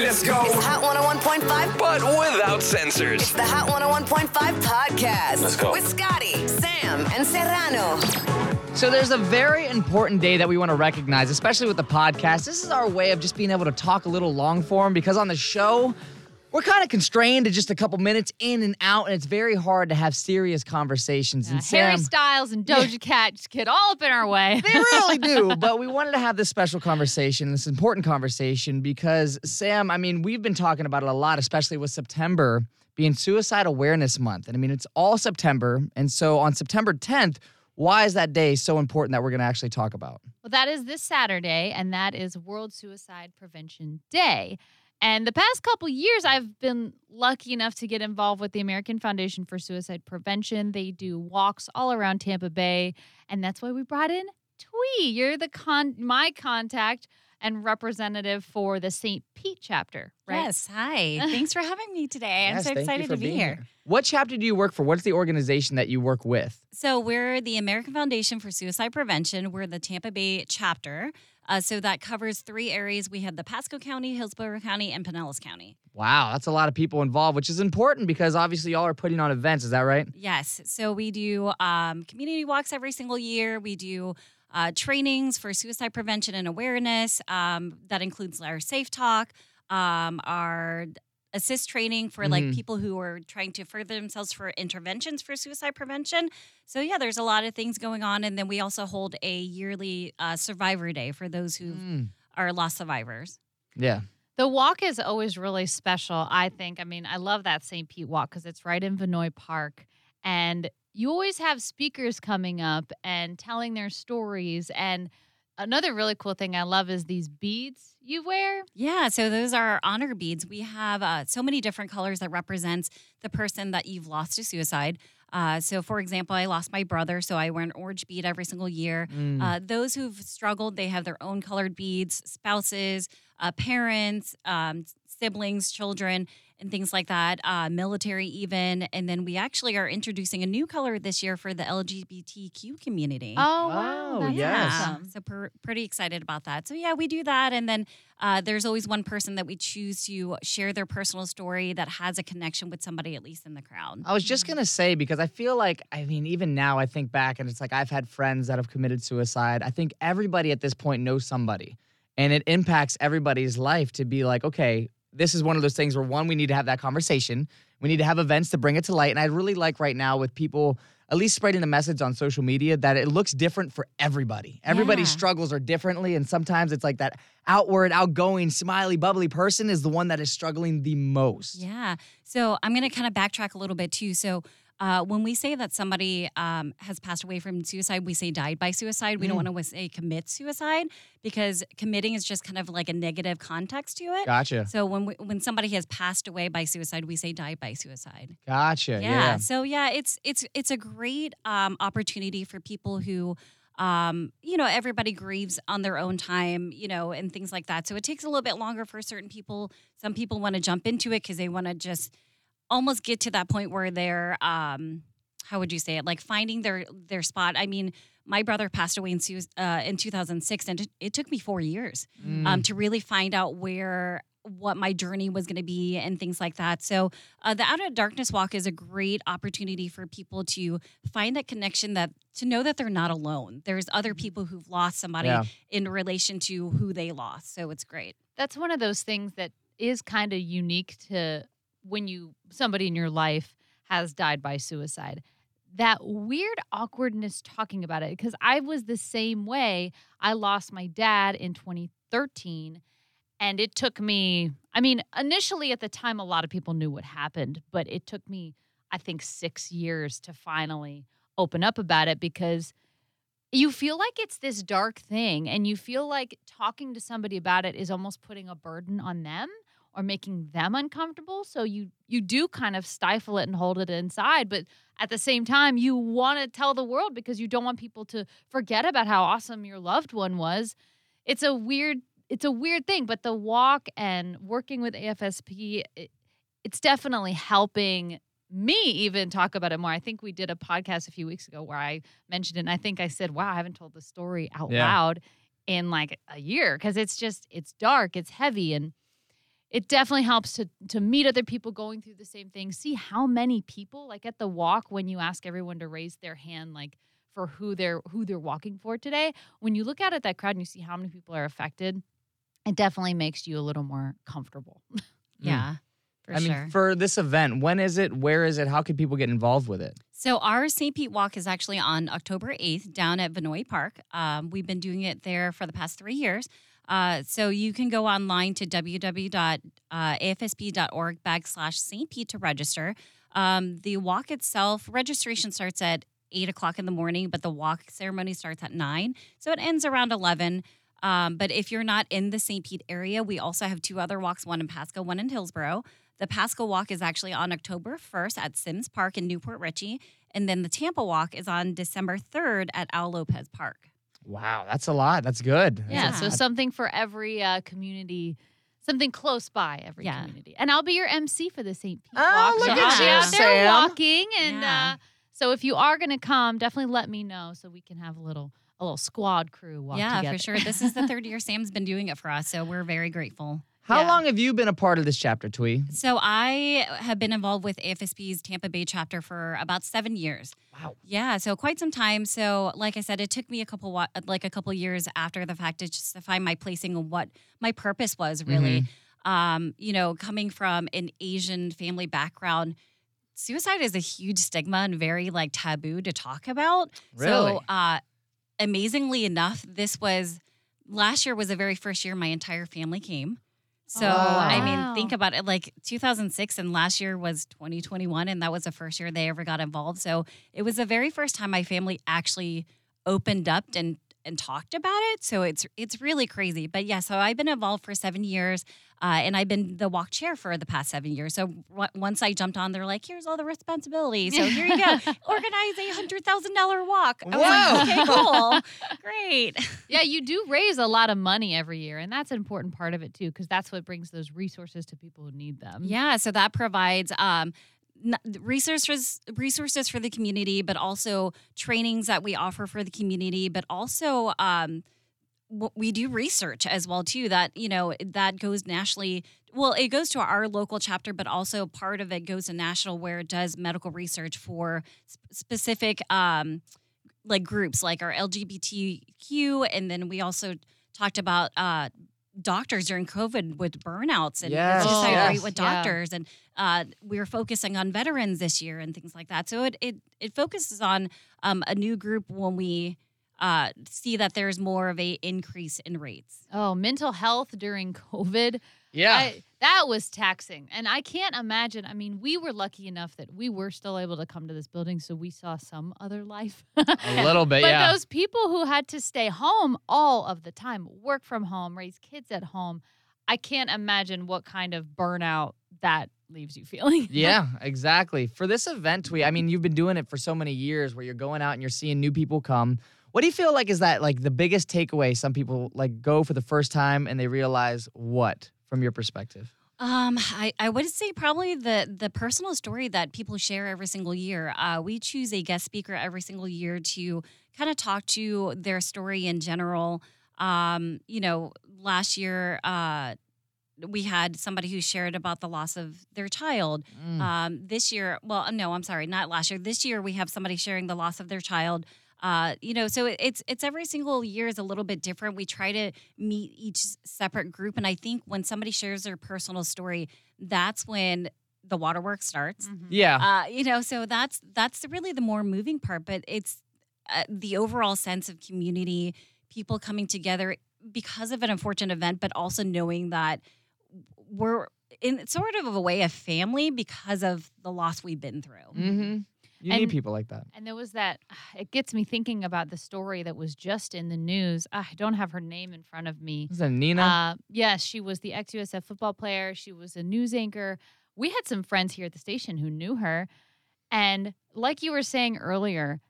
Baby, let's go. It's Hot 101.5. But without censors. It's The Hot 101.5 podcast. Let's go. With Scotty, Sam, and Serrano. So there's a very important day that we want to recognize, especially with the podcast. This is our way of just being able to talk a little long form because on the show, we're kind of constrained to just a couple minutes in and out, and it's very hard to have serious conversations. Yeah, and Harry Styles and Doja Cat just get all up in our way. they really do. But we wanted to have this special conversation, this important conversation, because Sam, I mean, we've been talking about it a lot, especially with September being Suicide Awareness Month. And I mean, it's all September. And so on September 10th, why is that day so important that we're going to actually talk about? Well, that is this Saturday, and that is World Suicide Prevention Day. And the past couple years, I've been lucky enough to get involved with the American Foundation for Suicide Prevention. They do walks all around Tampa Bay, and that's why we brought in Thuy. You're the con my contact and representative for the St. Pete chapter, right? Yes. Hi. Thanks for having me today. I'm Yes, so thank you excited for to be being here. What chapter do you work for? What's the organization that you work with? So, we're the American Foundation for Suicide Prevention. We're the Tampa Bay chapter. Uh, so, that covers three areas. We have the Pasco County, Hillsborough County, and Pinellas County. Wow, that's a lot of people involved, which is important because obviously y'all are putting on events. Is that right? Yes. So, we do um, community walks every single year. We do uh, trainings for suicide prevention and awareness. Um, that includes our Safe Talk, um, our ASIST training for like Mhm. people who are trying to further themselves for interventions for suicide prevention. So yeah, there's a lot of things going on, and then we also hold a yearly uh, Survivor Day for those who Mm. are lost survivors. Yeah. The walk is always really special, I think. I mean, I love that St. Pete walk because it's right in Vinoy Park. And you always have speakers coming up and telling their stories. And another really cool thing I love is these beads you wear. Yeah, so those are honor beads. We have uh, so many different colors that represents the person that you've lost to suicide. Uh, so, for example, I lost my brother, so I wear an orange bead every single year. Mm. Uh, those who've struggled, they have their own colored beads, spouses, uh, parents, um, siblings, children, and things like that, uh, military even. And then we actually are introducing a new color this year for the LGBTQ community. Oh, wow, wow. Yes. awesome. So per, pretty excited about that. So yeah, we do that, and then uh, there's always one person that we choose to share their personal story that has a connection with somebody at least in the crowd. I was just gonna say because I feel like I mean even now I think back and it's like I've had friends that have committed suicide. I think everybody at this point knows somebody, and it impacts everybody's life to be like, okay, this is one of those things where one we need to have that conversation. We need to have events to bring it to light, and I really like right now with people at least spreading the message on social media that it looks different for everybody. Everybody's Yeah. struggles are differently, and sometimes it's like that outward, outgoing, smiley, bubbly person is the one that is struggling the most. Yeah. So I'm going to kind of backtrack a little bit too. So uh, when we say that somebody um, has passed away from suicide, we say died by suicide. We don't want to say commit suicide because committing is just kind of like a negative context to it. Gotcha. So when we, when somebody has passed away by suicide, we say died by suicide. Gotcha. yeah. yeah. So yeah, it's it's it's a great um, opportunity for people who. Um, you know, everybody grieves on their own time, you know, and things like that. So it takes a little bit longer for certain people. Some people want to jump into it because they want to just almost get to that point where they're, um, how would you say it, like finding their their spot. I mean, my brother passed away in su- uh, in 2006, and it, it took me four years Mm. um, to really find out where what my journey was going to be and things like that. So uh, the Out of Darkness Walk is a great opportunity for people to find that connection that to know that they're not alone. There's other people who've lost somebody Yeah. in relation to who they lost. So it's great. That's one of those things that is kind of unique to when you somebody in your life has died by suicide. That weird awkwardness talking about it because I was the same way. I lost my dad in 2013 and it took me I mean, initially at the time a lot of people knew what happened, but it took me I think 6 years to finally open up about it because you feel like it's this dark thing and you feel like talking to somebody about it is almost putting a burden on them or making them uncomfortable. So you you do kind of stifle it and hold it inside, but at the same time you want to tell the world because you don't want people to forget about how awesome your loved one was. It's a weird it's a weird thing, but the walk and working with AFSP it, it's definitely helping me even talk about it more. I think we did a podcast a few weeks ago where I mentioned it and I think I said, "Wow, I haven't told the story out Yeah. loud in like a year because it's just it's dark, it's heavy and it definitely helps to to meet other people going through the same thing. See how many people like at the walk when you ask everyone to raise their hand like for who they're who they're walking for today. When you look out at that crowd and you see how many people are affected, it definitely makes you a little more comfortable. Yeah, for I mean, sure. for this event, when is it? Where is it? How can people get involved with it? So our St. Pete Walk is actually on October 8th down at Vinoy Park. Um, we've been doing it there for the past three years. Uh, so you can go online to www.afsp.org backslash St. Pete to register. Um, the walk itself, registration starts at 8 o'clock in the morning, but the walk ceremony starts at 9. So it ends around 11. Um, but if you're not in the St. Pete area, we also have two other walks, one in Pasco, one in Hillsborough. The Pasco Walk is actually on October 1st at Sims Park in New Port Richey. And then the Tampa Walk is on December 3rd at Al Lopez Park. Wow, that's a lot. That's good. That's Yeah, so something for every uh, community, something close by every Yeah. community. And I'll be your MC for the St. Pete Oh, Walk. look so at I'll be you, out there Sam. walking, and Yeah. uh, so if you are going to come, definitely let me know so we can have a little a little squad crew walk yeah, together. for sure. This is the third year Sam's been doing it for us. So we're very grateful. How yeah. long have you been a part of this chapter, Thuy? So I have been involved with AFSP's Tampa Bay chapter for about seven years. Wow. Yeah, so quite some time. So, like I said, it took me a couple like a couple years after the fact to just find my placing and what my purpose was really. Um, you know, coming from an Asian family background, suicide is a huge stigma and very like taboo to talk about. Really? So, uh, amazingly enough, this was last year was the very first year my entire family came. So, I Wow. mean, think about it like 2006 and last year was 2021 and that was the first year they ever got involved. So, it was the very first time my family actually opened up and and talked about it. So it's it's really crazy. But yeah, so I've been involved for seven years, uh, and I've been the walk chair for the past seven years. So w- once I jumped on, they're like, "Here's all the responsibility. So here you go, organize a hundred thousand dollar walk." I was like, "Okay, cool, great." yeah, you do raise a lot of money every year, and that's an important part of it too, because that's what brings those resources to people who need them. Yeah, so that provides um, resources resources for the community, but also trainings that we offer for the community, but also um, we do research as well too. That you know that goes nationally. Well, it goes to our local chapter, but also part of it goes to national, where it does medical research for sp- specific um, like groups, like our LGBTQ, and then we also talked about. Uh, Doctors during COVID with burnouts and Yes, suicide yes. rate with Yeah. doctors, and uh, we were focusing on veterans this year and things like that. So it it it focuses on um, a new group when we uh, see that there's more of a increase in rates. Oh, mental health during COVID. Yeah. I, that was taxing. And I can't imagine. I mean, we were lucky enough that we were still able to come to this building, so we saw some other life. a little bit, but yeah. those people who had to stay home all of the time, work from home, raise kids at home, I can't imagine what kind of burnout that leaves you feeling. Yeah, exactly. For this event, Thuy, I mean, you've been doing it for so many years where you're going out and you're seeing new people come. What do you feel like is that like the biggest takeaway some people like go for the first time and they realize what from your perspective? Um, I, I would say probably the the personal story that people share every single year. Uh, we choose a guest speaker every single year to kind of talk to their story in general. Um, you know, last year uh, we had somebody who shared about the loss of their child. Mm. Um, this year, well, no, I'm sorry, not last year. This year we have somebody sharing the loss of their child. Uh, you know, so it- it's it's every single year is a little bit different. We try to meet each separate group, and I think when somebody shares their personal story, that's when the waterworks starts. Mhm. Yeah. Uh, you know, so that's that's really the more moving part. But it's uh, the overall sense of community, people coming together because of an unfortunate event, but also knowing that we're in sort of a way of family because of the loss we've been through. mm-hmm. You And- need people like that. And there was that, it gets me thinking about the story that was just in the news. Ah, I don't have her name in front of me. Is that Nina? Uh, yes, she was the ex USF football player. She was a news anchor. We had some friends here at the station who knew her. And like you were saying earlier,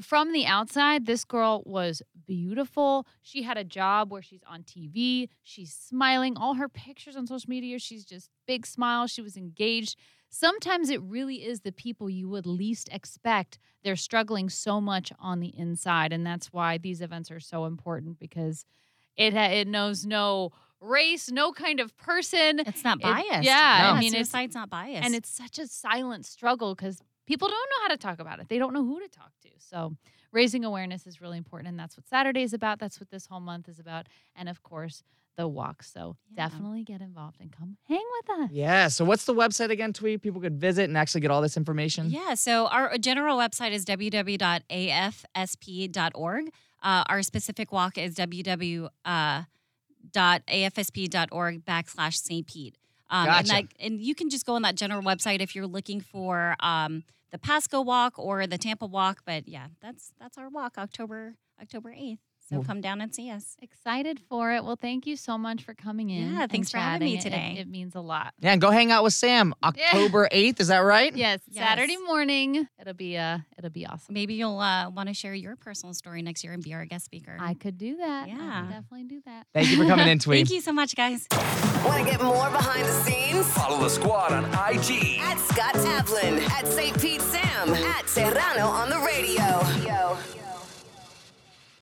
from the outside, this girl was beautiful. She had a job where she's on TV. She's smiling. All her pictures on social media, she's just big smile. She was engaged. Sometimes it really is the people you would least expect. They're struggling so much on the inside. And that's why these events are so important because it, it knows no race, no kind of person. It's not It- biased. yeah, No. I mean, it's, suicide's not biased. and it's such a silent struggle because people don't know how to talk about it. They don't know who to talk to. So raising awareness is really important, and that's what Saturday is about. That's what this whole month is about, and of course the walk. So Yeah. definitely get involved and come hang with us. yeah. So what's the website again, Tweet? People could visit and actually get all this information. Yeah, so our general website is www.afsp.org. Uh, our specific walk is www.afsp.org backslash St. Pete. Um, and, Gotcha. that, and you can just go on that general website if you're looking for um, the Pasco walk or the Tampa walk. But yeah, that's that's our walk, October October 8th. So Well- come down and see us. Excited for it. Well, thank you so much for coming in. Yeah, thanks for having me chatting. It- today. It, means a lot. Yeah, and go hang out with Sam October 8th. Is that right? Yes, Yes. Saturday morning. It'll be uh it'll be awesome. Maybe you'll uh, want to share your personal story next year and be our guest speaker. I could do that. I Yeah. could definitely do that. Thank you for coming in, Tweet. Thank you so much, guys. Want to get more behind the scenes? Follow the squad on IG. At Scott Taplin, at St. Pete Sam, at Serrano on the radio.